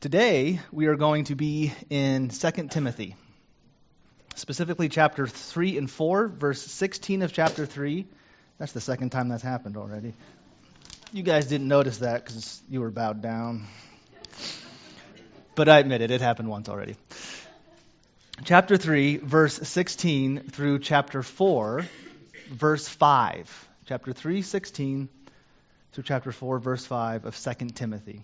Today, we are going to be in 2 Timothy, specifically chapter 3 and 4, verse 16 of chapter 3. That's the second time that's happened already. You guys didn't notice that because you were bowed down. But I admit it, it happened once already. Chapter 3, verse 16 through chapter 4, verse 5. Chapter 3, 16 through chapter 4, verse 5 of 2 Timothy.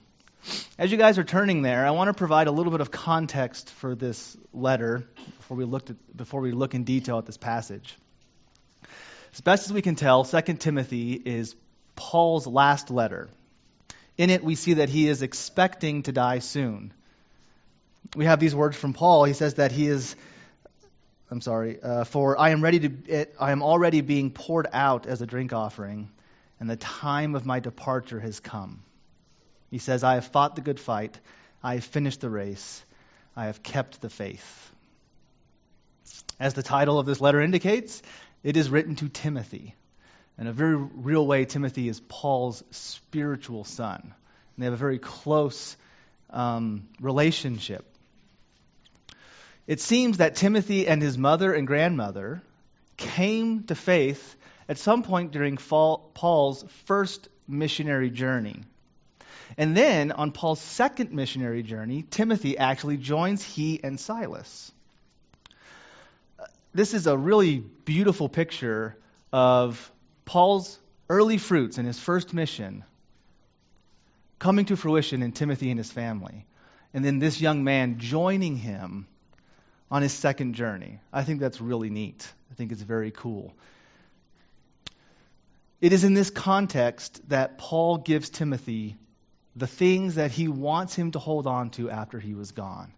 As you guys are turning there, I want to provide a little bit of context for this letter before we, looked at, before we look in detail at this passage. As best as we can tell, 2 Timothy is Paul's last letter. In it, we see that he is expecting to die soon. We have these words from Paul. He says that he is, I'm sorry, uh, for I am ready to, it, I am already being poured out as a drink offering, and the time of my departure has come. He says, I have fought the good fight. I have finished the race. I have kept the faith. As the title of this letter indicates, it is written to Timothy. In a very real way, Timothy is Paul's spiritual son. And they have a very close um, relationship. It seems that Timothy and his mother and grandmother came to faith at some point during Paul's first missionary journey. And then on Paul's second missionary journey, Timothy actually joins he and Silas. Uh, this is a really beautiful picture of Paul's early fruits in his first mission coming to fruition in Timothy and his family. And then this young man joining him on his second journey. I think that's really neat. I think it's very cool. It is in this context that Paul gives Timothy the things that he wants him to hold on to after he was gone.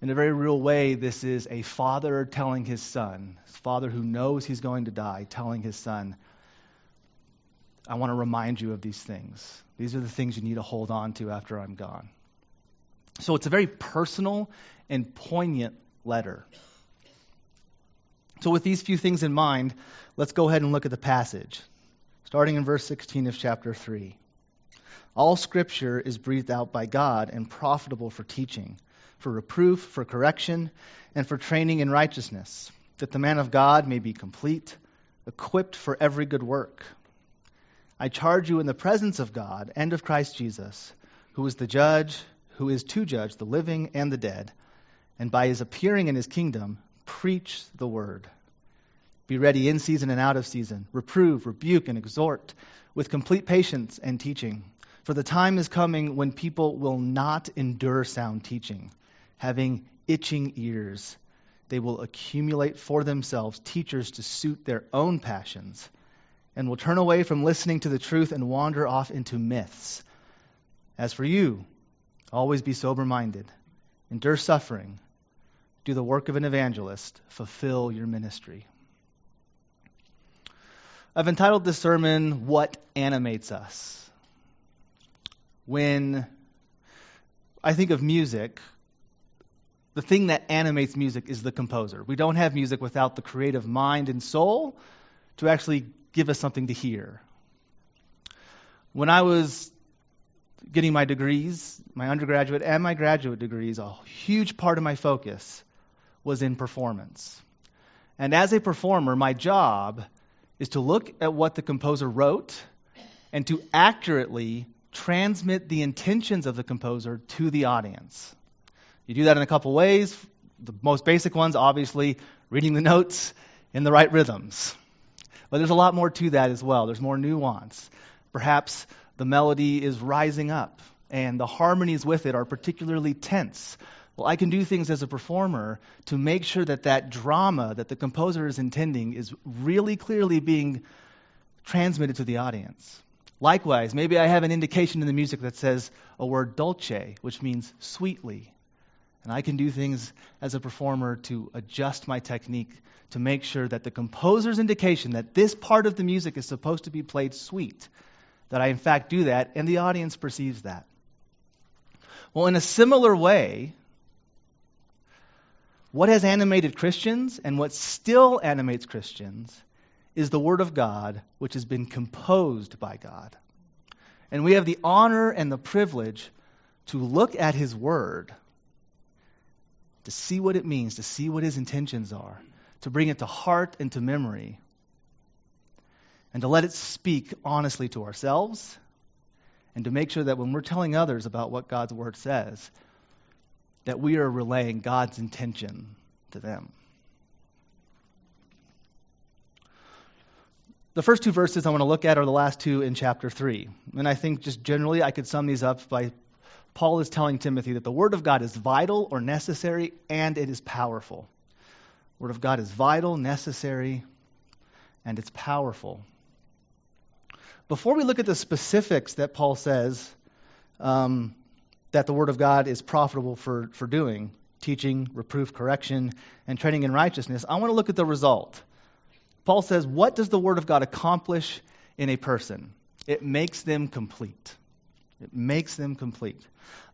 In a very real way, this is a father telling his son, his father who knows he's going to die, telling his son, I want to remind you of these things. These are the things you need to hold on to after I'm gone. So it's a very personal and poignant letter. So, with these few things in mind, let's go ahead and look at the passage, starting in verse 16 of chapter 3. All scripture is breathed out by God and profitable for teaching, for reproof, for correction, and for training in righteousness, that the man of God may be complete, equipped for every good work. I charge you in the presence of God and of Christ Jesus, who is the judge, who is to judge the living and the dead, and by his appearing in his kingdom, preach the word. Be ready in season and out of season, reprove, rebuke, and exhort with complete patience and teaching. For the time is coming when people will not endure sound teaching, having itching ears. They will accumulate for themselves teachers to suit their own passions, and will turn away from listening to the truth and wander off into myths. As for you, always be sober minded, endure suffering, do the work of an evangelist, fulfill your ministry. I've entitled this sermon, What Animates Us when I think of music, the thing that animates music is the composer. We don't have music without the creative mind and soul to actually give us something to hear. When I was getting my degrees, my undergraduate and my graduate degrees, a huge part of my focus was in performance. And as a performer, my job is to look at what the composer wrote and to accurately transmit the intentions of the composer to the audience. You do that in a couple ways. The most basic ones, obviously, reading the notes in the right rhythms. But there's a lot more to that as well. There's more nuance. Perhaps the melody is rising up and the harmonies with it are particularly tense. Well, I can do things as a performer to make sure that that drama that the composer is intending is really clearly being transmitted to the audience. Likewise, maybe I have an indication in the music that says a word dolce, which means sweetly. And I can do things as a performer to adjust my technique to make sure that the composer's indication that this part of the music is supposed to be played sweet, that I in fact do that, and the audience perceives that. Well, in a similar way, what has animated Christians and what still animates Christians is the Word of God, which has been composed by God. And we have the honor and the privilege to look at His Word, to see what it means, to see what His intentions are, to bring it to heart and to memory, and to let it speak honestly to ourselves, and to make sure that when we're telling others about what God's Word says, that we are relaying God's intention to them. The first two verses I want to look at are the last two in chapter 3. And I think just generally I could sum these up by Paul is telling Timothy that the Word of God is vital or necessary and it is powerful. The Word of God is vital, necessary, and it's powerful. Before we look at the specifics that Paul says um, that the Word of God is profitable for, for doing, teaching, reproof, correction, and training in righteousness, I want to look at the result. Paul says, What does the Word of God accomplish in a person? It makes them complete. It makes them complete.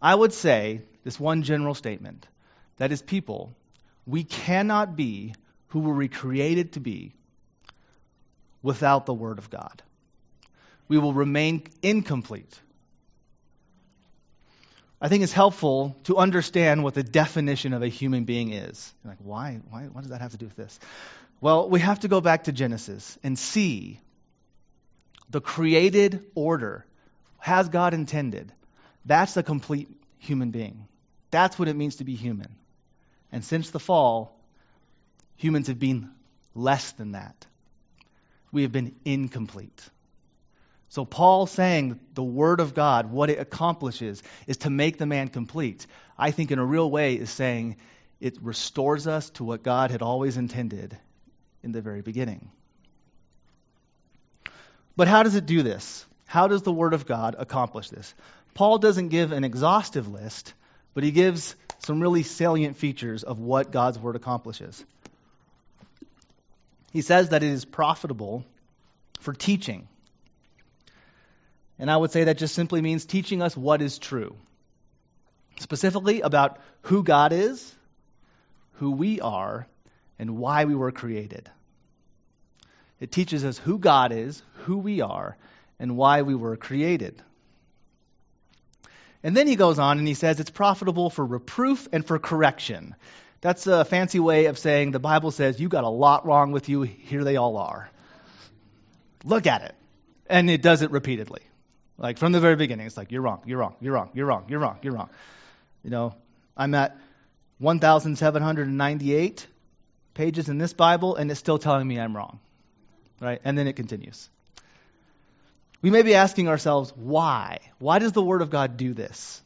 I would say this one general statement that is, people, we cannot be who we were created to be without the Word of God. We will remain incomplete. I think it's helpful to understand what the definition of a human being is. You're like, why? why? Does that have to do with this? Well, we have to go back to Genesis and see the created order. Has God intended? That's a complete human being. That's what it means to be human. And since the fall, humans have been less than that. We have been incomplete. So, Paul saying the Word of God, what it accomplishes is to make the man complete. I think, in a real way, is saying it restores us to what God had always intended in the very beginning. But how does it do this? How does the Word of God accomplish this? Paul doesn't give an exhaustive list, but he gives some really salient features of what God's Word accomplishes. He says that it is profitable for teaching. And I would say that just simply means teaching us what is true. Specifically about who God is, who we are, and why we were created. It teaches us who God is, who we are, and why we were created. And then he goes on and he says it's profitable for reproof and for correction. That's a fancy way of saying the Bible says you got a lot wrong with you, here they all are. Look at it. And it does it repeatedly. Like from the very beginning, it's like, you're wrong, you're wrong, you're wrong, you're wrong, you're wrong, you're wrong. You know, I'm at 1,798 pages in this Bible, and it's still telling me I'm wrong. Right? And then it continues. We may be asking ourselves, why? Why does the Word of God do this?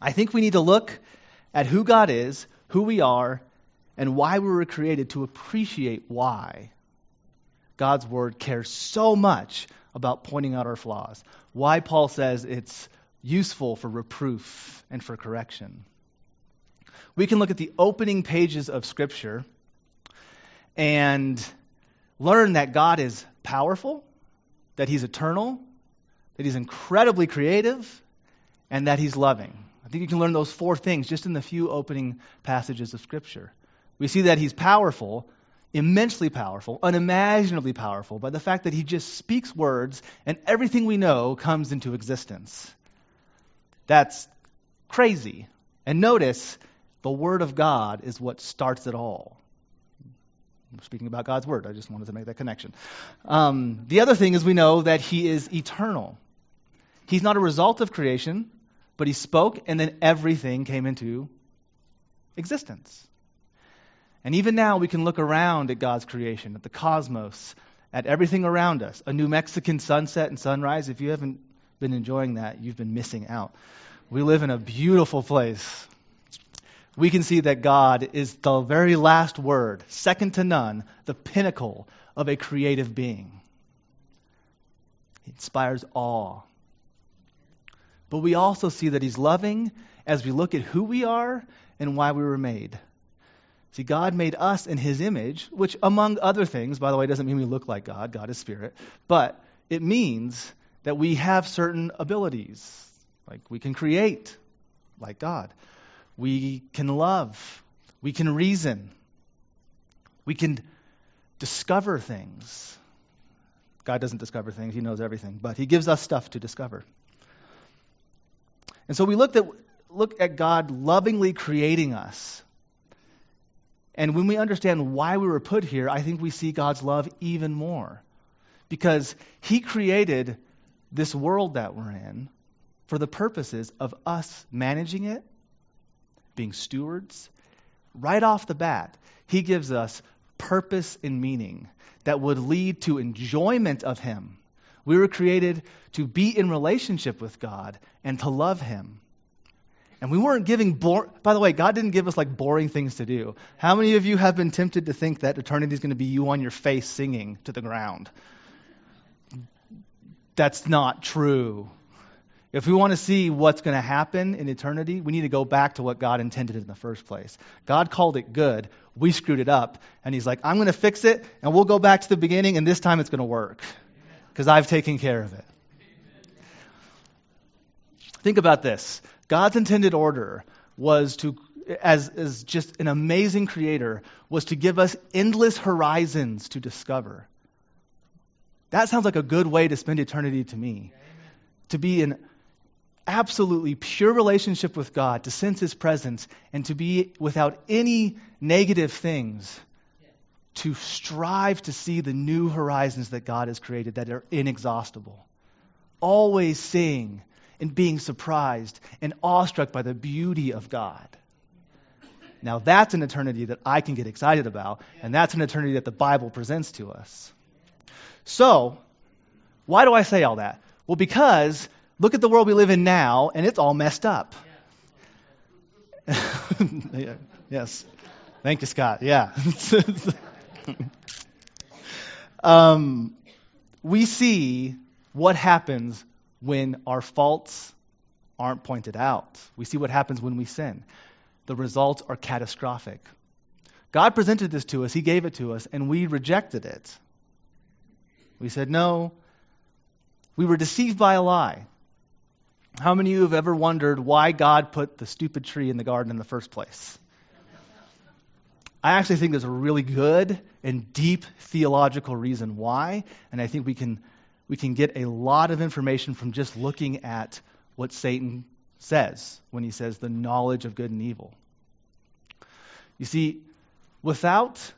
I think we need to look at who God is, who we are, and why we were created to appreciate why God's Word cares so much about pointing out our flaws. Why Paul says it's useful for reproof and for correction. We can look at the opening pages of Scripture and learn that God is powerful, that He's eternal, that He's incredibly creative, and that He's loving. I think you can learn those four things just in the few opening passages of Scripture. We see that He's powerful, immensely powerful, unimaginably powerful, by the fact that He just speaks words and everything we know comes into existence. That's crazy. And notice, the Word of God is what starts it all. I'm speaking about God's Word. I just wanted to make that connection. Um, the other thing is we know that He is eternal. He's not a result of creation, but He spoke and then everything came into existence. And even now we can look around at God's creation, at the cosmos, at everything around us. A New Mexican sunset and sunrise. If you haven't been enjoying that, you've been missing out. We live in a beautiful place we can see that God is the very last word, second to none, the pinnacle of a creative being. He inspires awe. But we also see that He's loving as we look at who we are and why we were made. See, God made us in His image, which, among other things, by the way, doesn't mean we look like God. God is spirit. But it means that we have certain abilities. Like we can create like God. We can love. We can reason. We can discover things. God doesn't discover things, He knows everything, but He gives us stuff to discover. And so we looked at, look at God lovingly creating us. And when we understand why we were put here, I think we see God's love even more. Because He created this world that we're in for the purposes of us managing it, being stewards. Right off the bat, He gives us purpose and meaning that would lead to enjoyment of Him. We were created to be in relationship with God and to love Him. And we weren't giving, by the way, God didn't give us like boring things to do. How many of you have been tempted to think that eternity is going to be you on your face singing to the ground? That's not true. If we want to see what's going to happen in eternity, we need to go back to what God intended in the first place. God called it good. We screwed it up. And He's like, I'm going to fix it, and we'll go back to the beginning, and this time it's going to work because I've taken care of it. Think about this God's intended order was to, as, as just an amazing creator, was to give us endless horizons to discover. That sounds like a good way to spend eternity to me. To be in absolutely pure relationship with God, to sense His presence, and to be without any negative things, to strive to see the new horizons that God has created that are inexhaustible. Always seeing and being surprised and awestruck by the beauty of God. Now, that's an eternity that I can get excited about, and that's an eternity that the Bible presents to us. So, why do I say all that? Well, because look at the world we live in now, and it's all messed up. yes. Thank you, Scott. Yeah. um, we see what happens when our faults aren't pointed out. We see what happens when we sin. The results are catastrophic. God presented this to us, He gave it to us, and we rejected it. We said, no. We were deceived by a lie. How many of you have ever wondered why God put the stupid tree in the garden in the first place? I actually think there's a really good and deep theological reason why, and I think we can we can get a lot of information from just looking at what Satan says when he says the knowledge of good and evil. You see, without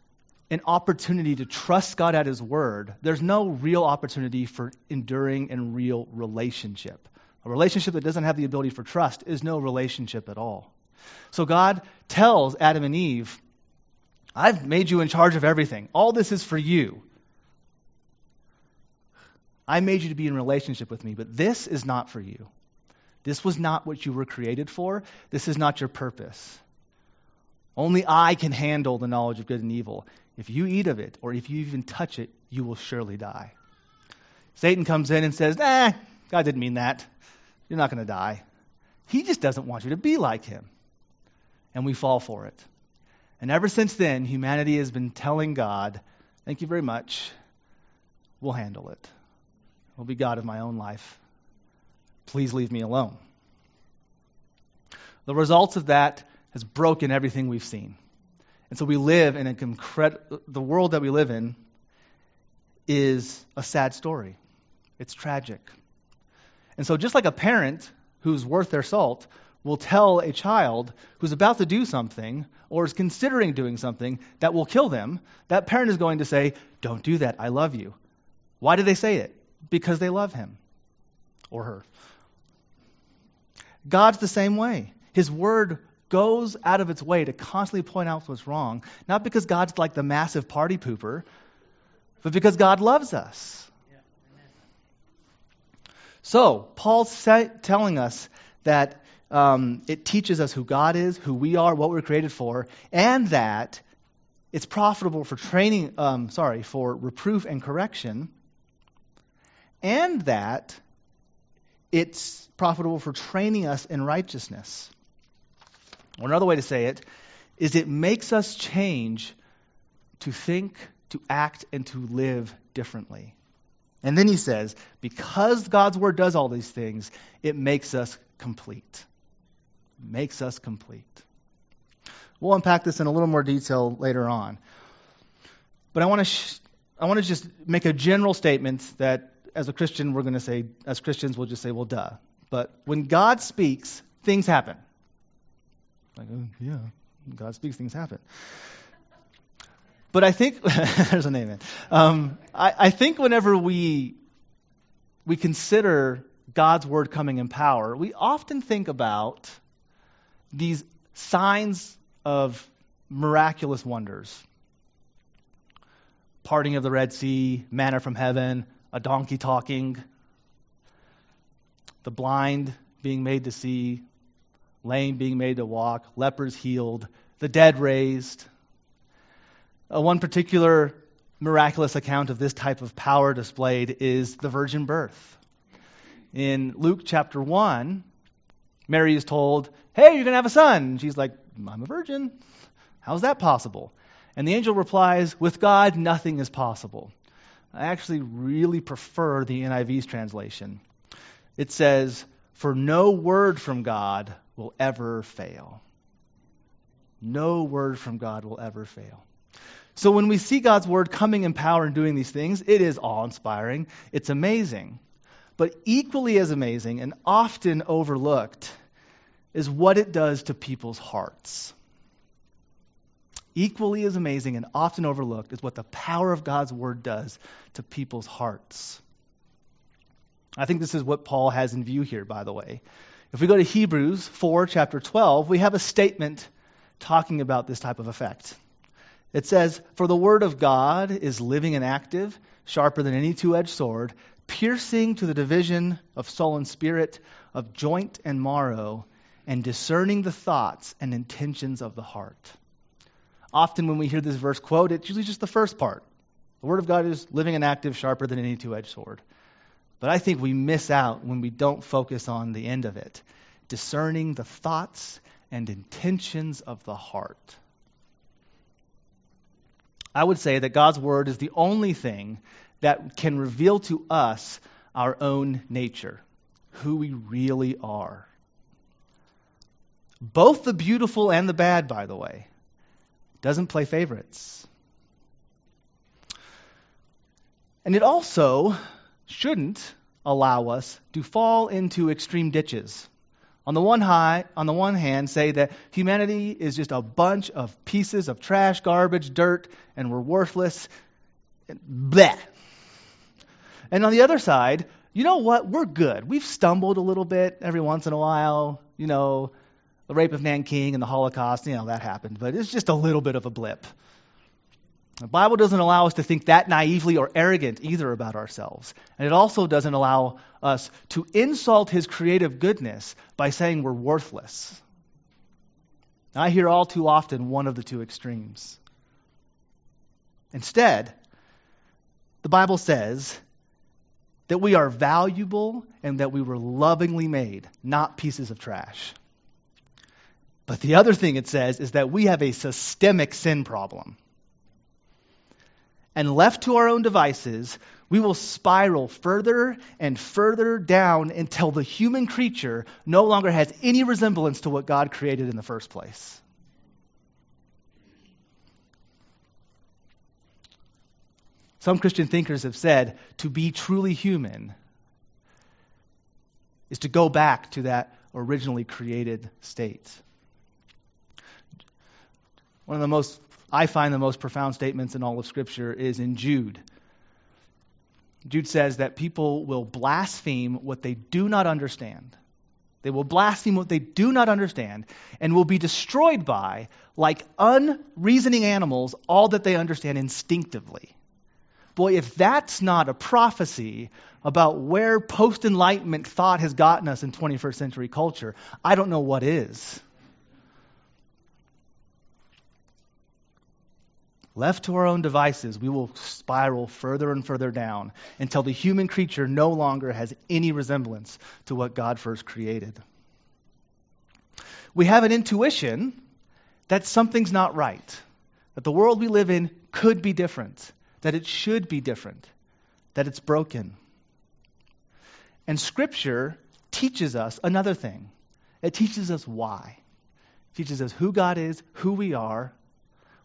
an opportunity to trust God at His Word, there's no real opportunity for enduring and real relationship. A relationship that doesn't have the ability for trust is no relationship at all. So God tells Adam and Eve, I've made you in charge of everything. All this is for you. I made you to be in relationship with me, but this is not for you. This was not what you were created for. This is not your purpose. Only I can handle the knowledge of good and evil. If you eat of it, or if you even touch it, you will surely die. Satan comes in and says, Nah, God didn't mean that. You're not going to die. He just doesn't want you to be like him. And we fall for it. And ever since then, humanity has been telling God, Thank you very much. We'll handle it. I'll be God of my own life. Please leave me alone. The results of that has broken everything we've seen. And so we live in incredible, the world that we live in is a sad story. It's tragic. And so, just like a parent who's worth their salt will tell a child who's about to do something or is considering doing something that will kill them, that parent is going to say, Don't do that. I love you. Why do they say it? Because they love him or her. God's the same way. His word goes out of its way to constantly point out what's wrong, not because God's like the massive party pooper, but because God loves us. So, Paul's telling us that um, it teaches us who God is, who we are, what we're created for, and that it's profitable for training, um, sorry, for reproof and correction, and that it's profitable for training us in righteousness. Or another way to say it is it makes us change to think, to act, and to live differently. And then he says, because God's word does all these things, it makes us complete. Makes us complete. We'll unpack this in a little more detail later on. But I want to sh- I want to just make a general statement that as a Christian we're going to say as Christians we'll just say well duh but when God speaks, things happen. Like, oh, yeah, God speaks, things happen. But I think there's an amen. Um, I, I think whenever we we consider God's word coming in power, we often think about these signs of miraculous wonders parting of the Red Sea, manna from heaven, a donkey talking, the blind being made to see, lame being made to walk, lepers healed, the dead raised. Uh, one particular miraculous account of this type of power displayed is the virgin birth. In Luke chapter 1, Mary is told, Hey, you're going to have a son. And she's like, I'm a virgin. How's that possible? And the angel replies, With God, nothing is possible. I actually really prefer the NIV's translation. It says, For no word from God will ever fail. No word from God will ever fail. So when we see God's word coming in power and doing these things, it is awe inspiring. It's amazing. But equally as amazing and often overlooked is what it does to people's hearts. Equally as amazing and often overlooked is what the power of God's word does to people's hearts. I think this is what Paul has in view here, by the way. If we go to Hebrews 4, chapter 12, we have a statement talking about this type of effect. It says, For the word of God is living and active, sharper than any two edged sword, piercing to the division of soul and spirit, of joint and marrow, and discerning the thoughts and intentions of the heart. Often, when we hear this verse quoted, it's usually just the first part. The Word of God is living and active, sharper than any two edged sword. But I think we miss out when we don't focus on the end of it discerning the thoughts and intentions of the heart. I would say that God's Word is the only thing that can reveal to us our own nature, who we really are. Both the beautiful and the bad, by the way. Doesn't play favorites. And it also shouldn't allow us to fall into extreme ditches. On the one high, on the one hand, say that humanity is just a bunch of pieces of trash, garbage, dirt, and we're worthless. Bleh. And on the other side, you know what? We're good. We've stumbled a little bit every once in a while. You know, the rape of Nanking and the Holocaust, you know, that happened, but it's just a little bit of a blip. The Bible doesn't allow us to think that naively or arrogant either about ourselves. And it also doesn't allow us to insult his creative goodness by saying we're worthless. I hear all too often one of the two extremes. Instead, the Bible says that we are valuable and that we were lovingly made, not pieces of trash. But the other thing it says is that we have a systemic sin problem. And left to our own devices, we will spiral further and further down until the human creature no longer has any resemblance to what God created in the first place. Some Christian thinkers have said to be truly human is to go back to that originally created state. One of the most, I find the most profound statements in all of Scripture is in Jude. Jude says that people will blaspheme what they do not understand. They will blaspheme what they do not understand and will be destroyed by, like unreasoning animals, all that they understand instinctively. Boy, if that's not a prophecy about where post enlightenment thought has gotten us in 21st century culture, I don't know what is. Left to our own devices, we will spiral further and further down until the human creature no longer has any resemblance to what God first created. We have an intuition that something's not right, that the world we live in could be different, that it should be different, that it's broken. And Scripture teaches us another thing it teaches us why. It teaches us who God is, who we are,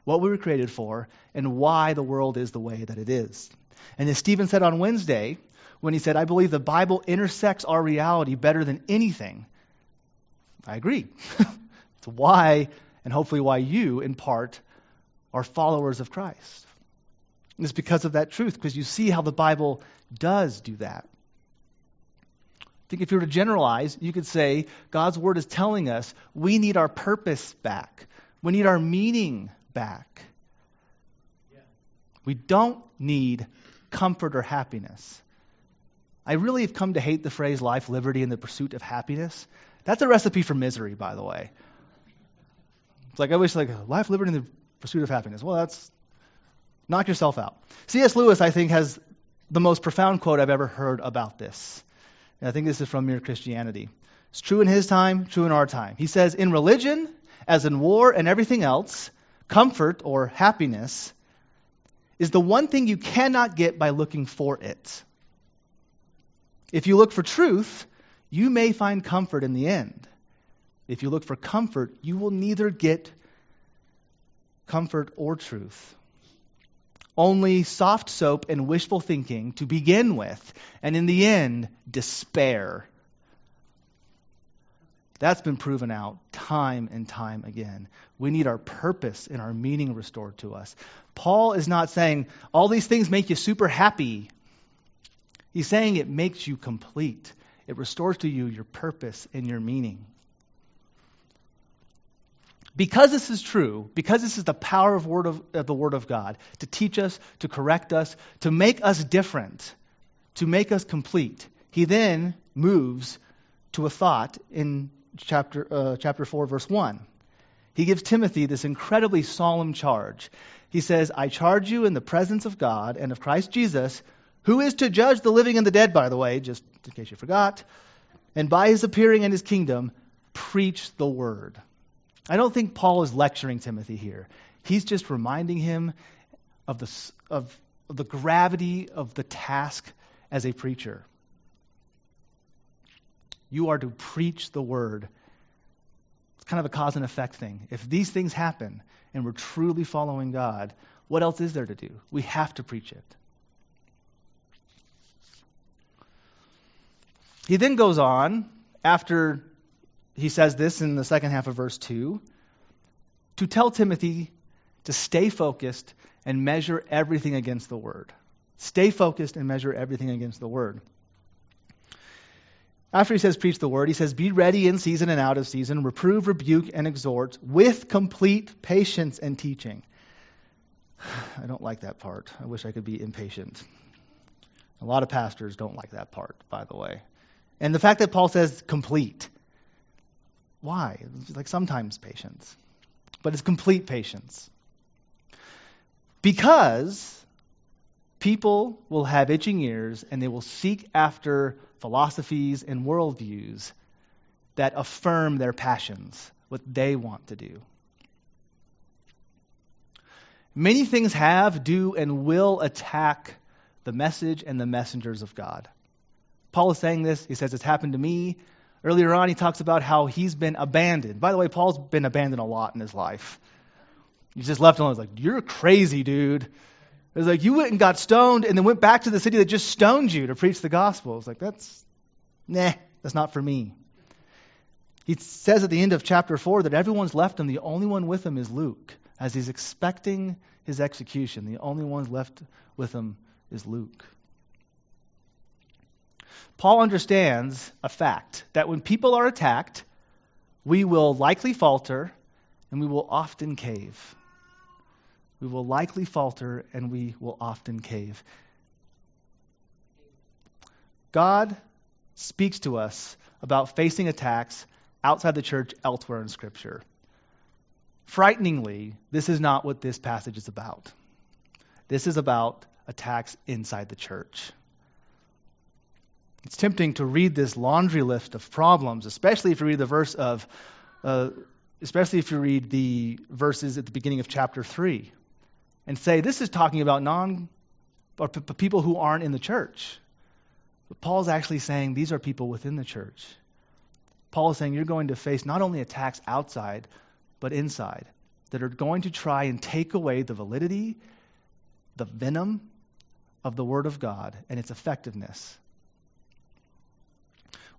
what we were created for, and why the world is the way that it is. And as Stephen said on Wednesday, when he said, I believe the Bible intersects our reality better than anything. I agree. it's why, and hopefully why you, in part, are followers of Christ. And it's because of that truth, because you see how the Bible does do that. I think if you were to generalize, you could say God's word is telling us we need our purpose back. We need our meaning back. We don't need comfort or happiness. I really have come to hate the phrase life, liberty, and the pursuit of happiness. That's a recipe for misery, by the way. It's like I wish like life, liberty, and the pursuit of happiness. Well, that's knock yourself out. C.S. Lewis, I think, has the most profound quote I've ever heard about this. And I think this is from Mere Christianity. It's true in his time, true in our time. He says, In religion, as in war and everything else, comfort or happiness is the one thing you cannot get by looking for it. If you look for truth, you may find comfort in the end. If you look for comfort, you will neither get comfort or truth. Only soft soap and wishful thinking to begin with, and in the end, despair. That's been proven out time and time again. We need our purpose and our meaning restored to us. Paul is not saying all these things make you super happy. He's saying it makes you complete. It restores to you your purpose and your meaning. Because this is true, because this is the power of, word of, of the Word of God to teach us, to correct us, to make us different, to make us complete, he then moves to a thought in chapter, uh, chapter 4, verse 1. He gives Timothy this incredibly solemn charge. He says, I charge you in the presence of God and of Christ Jesus, who is to judge the living and the dead, by the way, just in case you forgot, and by his appearing in his kingdom, preach the word. I don't think Paul is lecturing Timothy here. He's just reminding him of the, of the gravity of the task as a preacher. You are to preach the word. It's kind of a cause and effect thing. If these things happen and we're truly following God, what else is there to do? We have to preach it. He then goes on, after he says this in the second half of verse 2, to tell Timothy to stay focused and measure everything against the word. Stay focused and measure everything against the word. After he says preach the word, he says be ready in season and out of season, reprove, rebuke, and exhort with complete patience and teaching. I don't like that part. I wish I could be impatient. A lot of pastors don't like that part, by the way. And the fact that Paul says complete. Why? Like sometimes patience. But it's complete patience. Because people will have itching ears and they will seek after philosophies and worldviews that affirm their passions, what they want to do. Many things have, do, and will attack the message and the messengers of God. Paul is saying this. He says, It's happened to me. Earlier on, he talks about how he's been abandoned. By the way, Paul's been abandoned a lot in his life. He's just left alone. He's like, You're crazy, dude. It's like you went and got stoned and then went back to the city that just stoned you to preach the gospel. It's like, that's, nah, that's not for me. He says at the end of chapter 4 that everyone's left him. The only one with him is Luke. As he's expecting his execution, the only one left with him is Luke. Paul understands a fact that when people are attacked, we will likely falter and we will often cave we will likely falter and we will often cave. God speaks to us about facing attacks outside the church elsewhere in Scripture. Frighteningly, this is not what this passage is about. This is about attacks inside the church. It's tempting to read this laundry list of problems, especially if you read the verse of, uh, especially if you read the verses at the beginning of chapter 3 and say this is talking about non or p- people who aren't in the church. But Paul's actually saying these are people within the church. Paul is saying you're going to face not only attacks outside, but inside that are going to try and take away the validity, the venom of the Word of God and its effectiveness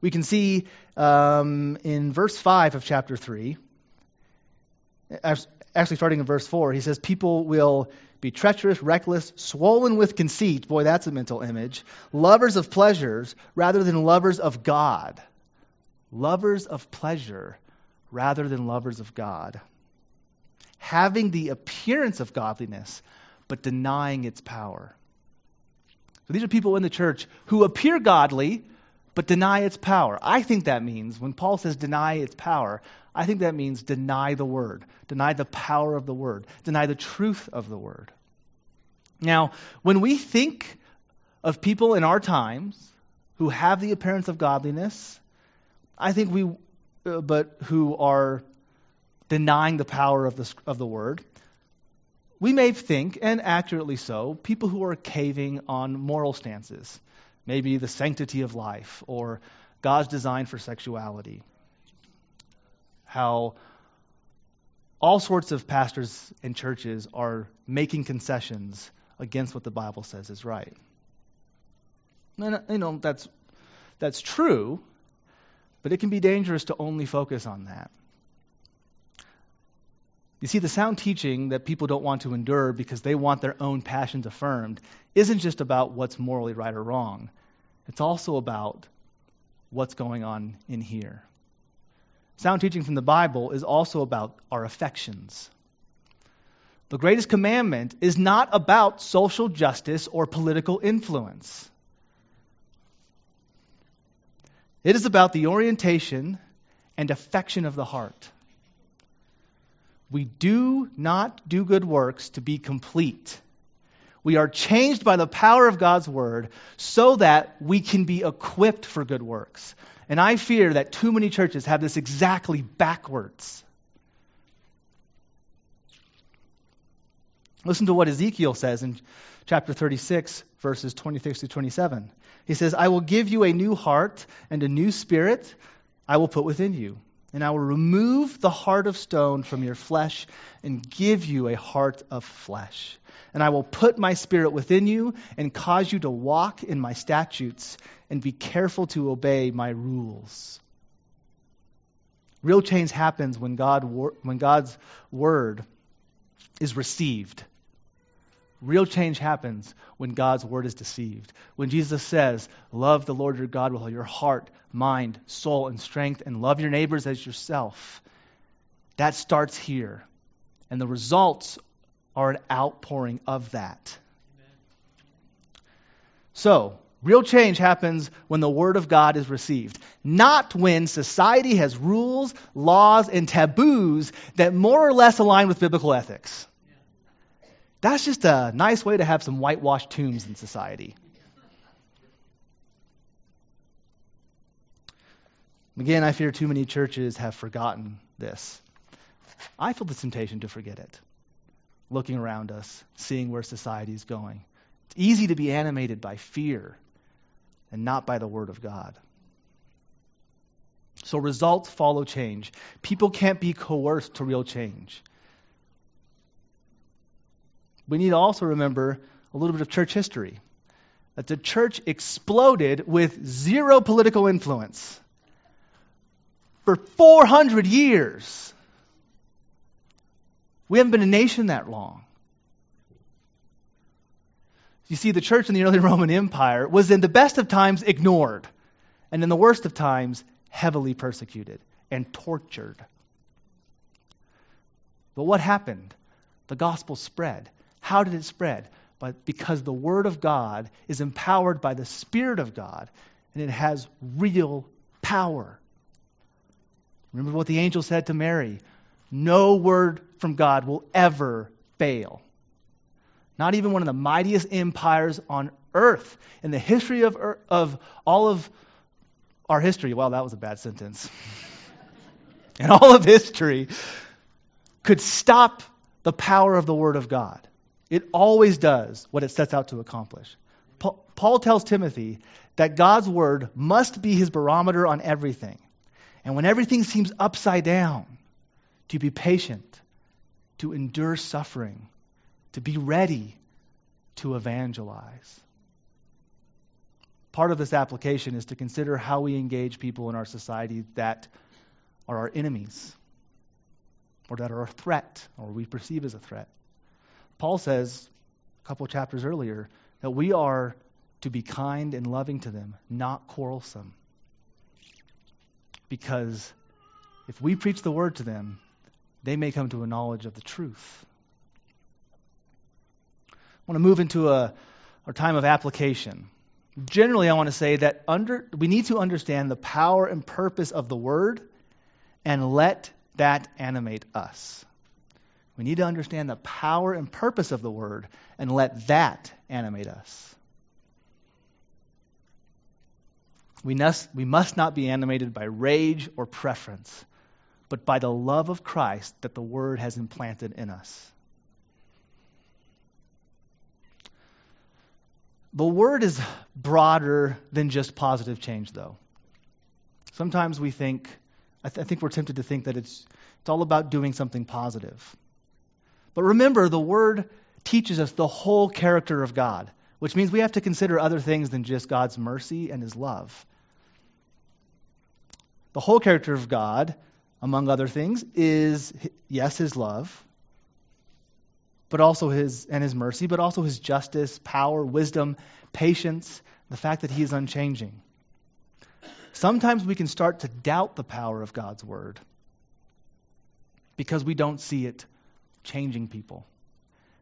We can see um, in verse 5 of chapter 3, actually starting in verse 4, he says, People will be treacherous, reckless, swollen with conceit. Boy, that's a mental image. Lovers of pleasures rather than lovers of God. Lovers of pleasure rather than lovers of God. Having the appearance of godliness, but denying its power. So these are people in the church who appear godly, but deny its power. I think that means, when Paul says deny its power, I think that means deny the word, deny the power of the word, deny the truth of the word. Now, when we think of people in our times who have the appearance of godliness, I think we, uh, but who are denying the power of the, of the word, we may think, and accurately so, people who are caving on moral stances, maybe the sanctity of life or God's design for sexuality how all sorts of pastors and churches are making concessions against what the Bible says is right. And, uh, you know, that's, that's true, but it can be dangerous to only focus on that. You see, the sound teaching that people don't want to endure because they want their own passions affirmed isn't just about what's morally right or wrong. It's also about what's going on in here. Sound teaching from the Bible is also about our affections. The greatest commandment is not about social justice or political influence. It is about the orientation and affection of the heart. We do not do good works to be complete. We are changed by the power of God's word so that we can be equipped for good works. And I fear that too many churches have this exactly backwards. Listen to what Ezekiel says in chapter 36, verses 26 to 27. He says, I will give you a new heart and a new spirit I will put within you. And I will remove the heart of stone from your flesh and give you a heart of flesh. And I will put my spirit within you and cause you to walk in my statutes and be careful to obey my rules. Real change happens when, God, when God's word is received. Real change happens when God's word is deceived. When Jesus says, Love the Lord your God with all your heart, mind, soul, and strength, and love your neighbors as yourself, that starts here. And the results are an outpouring of that. Amen. So, real change happens when the Word of God is received, not when society has rules, laws, and taboos that more or less align with biblical ethics. That's just a nice way to have some whitewashed tombs in society. Again, I fear too many churches have forgotten this. I feel the temptation to forget it, looking around us, seeing where society is going. It's easy to be animated by fear and not by the Word of God. So results follow change. People can't be coerced to real change we need to also remember a little bit of church history. That the church exploded with zero political influence for 400 years. We haven't been a nation that long. You see, the church in the early Roman Empire was in the best of times ignored, and in the worst of times heavily persecuted and tortured. But what happened? The gospel spread. How did it spread? But because the Word of God is empowered by the Spirit of God and it has real power. Remember what the angel said to Mary no word from God will ever fail. Not even one of the mightiest empires on earth in the history of, of all of our history. Well, that was a bad sentence. in all of history, could stop the power of the Word of God. It always does what it sets out to accomplish. Paul tells Timothy that God's word must be his barometer on everything. And when everything seems upside down, to be patient, to endure suffering, to be ready to evangelize. part of this application is to consider how we engage people in our society that are our enemies or that are a threat or we perceive as a threat. Paul says a couple of chapters earlier that we are to be kind and loving to them, not quarrelsome. Because if we preach the word to them, they may come to a knowledge of the truth. I want to move into a, time of application. Generally, I want to say that under, we need to understand the power and purpose of the word and let that animate us. We need to understand the power and purpose of the word and let that animate us. We must, we must not be animated by rage or preference, but by the love of Christ that the word has implanted in us. The word is broader than just positive change, though. Sometimes we think, I, th- I think we're tempted to think that it's, it's all about doing something positive. But remember, the word teaches us the whole character of God, which means we have to consider other things than just God's mercy and his love. The whole character of God, among other things, is yes, his love, but also his and his mercy, but also his justice, power, wisdom, patience, the fact that he is unchanging. Sometimes we can start to doubt the power of God's word because we don't see it changing people.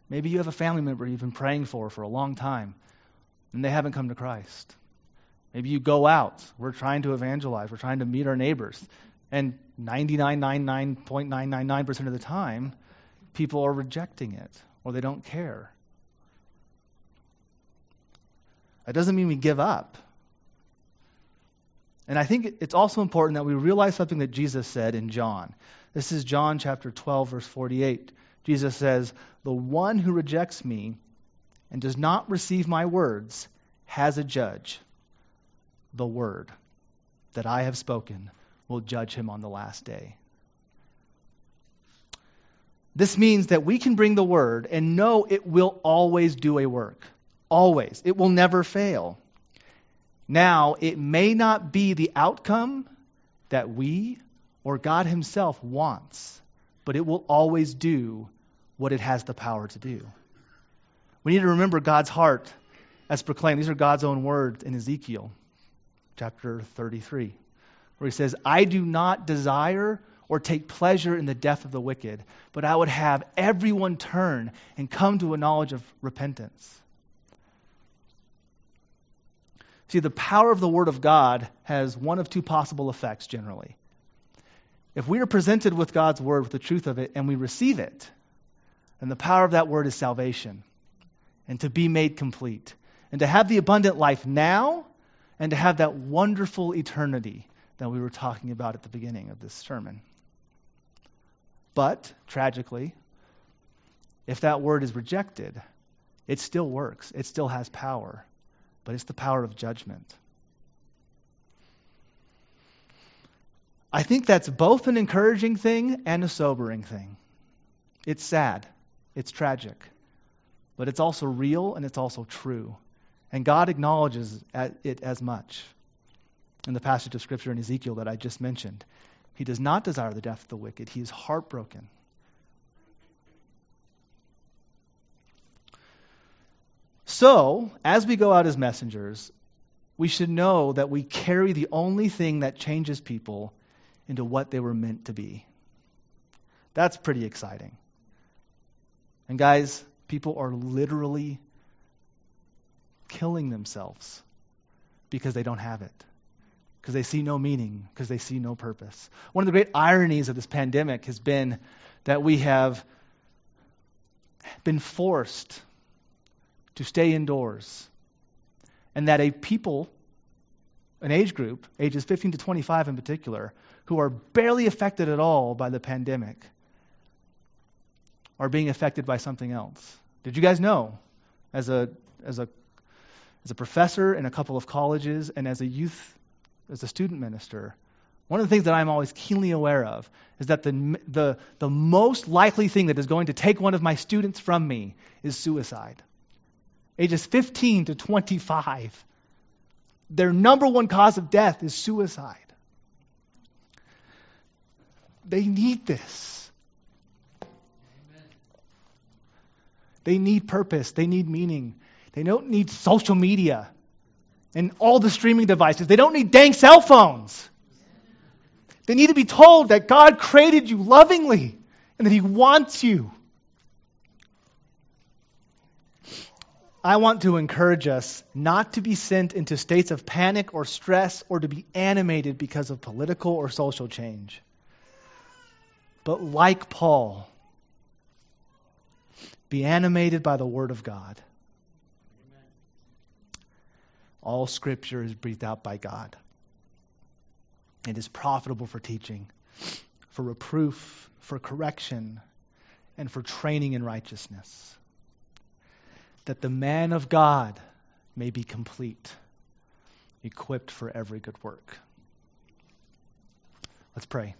Maybe you have a family member you've been praying for for a long time and they haven't come to Christ. Maybe you go out. We're trying to evangelize. We're trying to meet our neighbors. And 99.999% of the time, people are rejecting it or they don't care. That doesn't mean we give up. And I think it's also important that we realize something that Jesus said in John. This is John chapter 12, verse 48. Jesus says, The one who rejects me and does not receive my words has a judge. The word that I have spoken will judge him on the last day. This means that we can bring the word and know it will always do a work. Always. It will never fail. Now, it may not be the outcome that we or God Himself wants, but it will always do what it has the power to do. We need to remember God's heart as proclaimed. These are God's own words in Ezekiel chapter 33, where He says, I do not desire or take pleasure in the death of the wicked, but I would have everyone turn and come to a knowledge of repentance. See, the power of the Word of God has one of two possible effects generally. If we are presented with God's Word, with the truth of it, and we receive it, then the power of that Word is salvation and to be made complete and to have the abundant life now and to have that wonderful eternity that we were talking about at the beginning of this sermon. But, tragically, if that word is rejected, it still works, it still has power, but it's the power of judgment. I think that's both an encouraging thing and a sobering thing. It's sad, it's tragic, but it's also real and it's also true. And God acknowledges it as much in the passage of Scripture in Ezekiel that I just mentioned. He does not desire the death of the wicked. He is heartbroken. So, as we go out as messengers, we should know that we carry the only thing that changes people into what they were meant to be. That's pretty exciting. And, guys, people are literally killing themselves because they don't have it because they see no meaning, because they see no purpose. One of the great ironies of this pandemic has been that we have been forced to stay indoors, and that a people, an age group, ages 15 to 25 in particular, who are barely affected at all by the pandemic, are being affected by something else. Did you guys know, as a, as a, as a professor in a couple of colleges and as a youth as a student minister, one of the things that I'm always keenly aware of is that the, the, the most likely thing that is going to take one of my students from me is suicide. Ages 15 to 25. their number one cause of death is suicide. They need this. They need purpose. They need meaning. They don't need social media and all the streaming devices. They don't need dang cell phones. They need to be told that God created you lovingly and that He wants you. I want to encourage us not to be sent into states of panic or stress or to be animated because of political or social change. But like Paul, be animated by the Word of God. All Scripture is breathed out by God. It is profitable for teaching, for reproof, for correction, and for training in righteousness that the man of God may be complete, equipped for every good work. Let's pray.